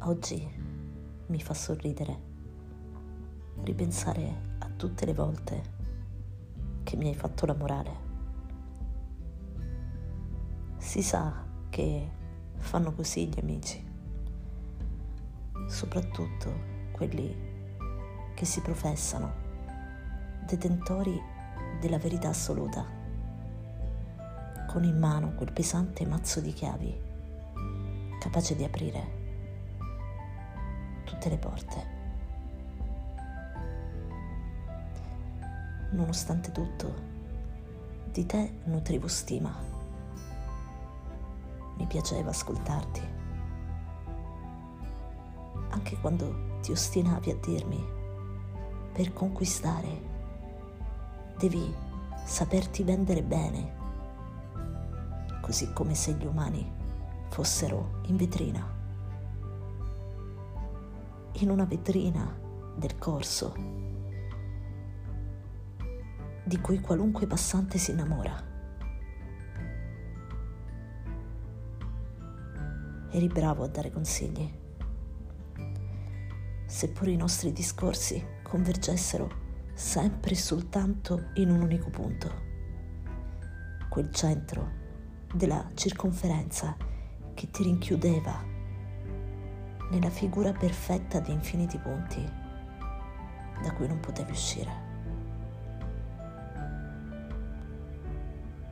Oggi mi fa sorridere ripensare a tutte le volte che mi hai fatto la morale. Si sa che fanno così gli amici, soprattutto quelli che si professano detentori della verità assoluta, con in mano quel pesante mazzo di chiavi capace di aprire tutte le porte. Nonostante tutto, di te nutrivo stima. Mi piaceva ascoltarti. Anche quando ti ostinavi a dirmi, per conquistare, devi saperti vendere bene, così come se gli umani fossero in vetrina. In una vetrina del corso di cui qualunque passante si innamora. Eri bravo a dare consigli, seppure i nostri discorsi convergessero sempre e soltanto in un unico punto, quel centro della circonferenza che ti rinchiudeva nella figura perfetta di infiniti punti da cui non potevi uscire.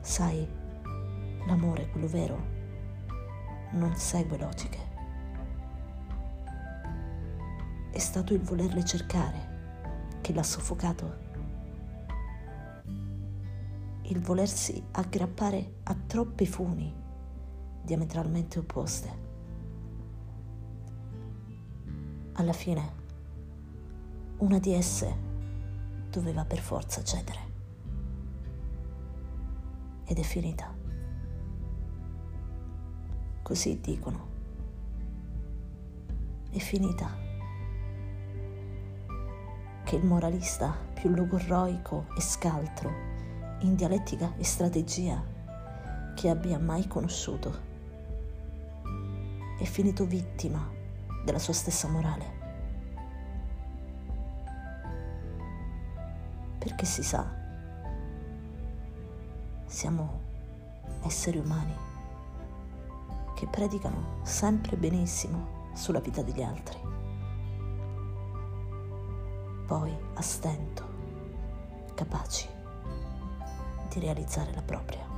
Sai, l'amore, quello vero, non segue logiche. È stato il volerle cercare che l'ha soffocato. Il volersi aggrappare a troppe funi diametralmente opposte alla fine una di esse doveva per forza cedere. Ed è finita. Così dicono. È finita. Che il moralista più logorroico e scaltro, in dialettica e strategia, che abbia mai conosciuto, è finito vittima della sua stessa morale. Perché si sa, siamo esseri umani che predicano sempre benissimo sulla vita degli altri. Poi a stento, capaci di realizzare la propria.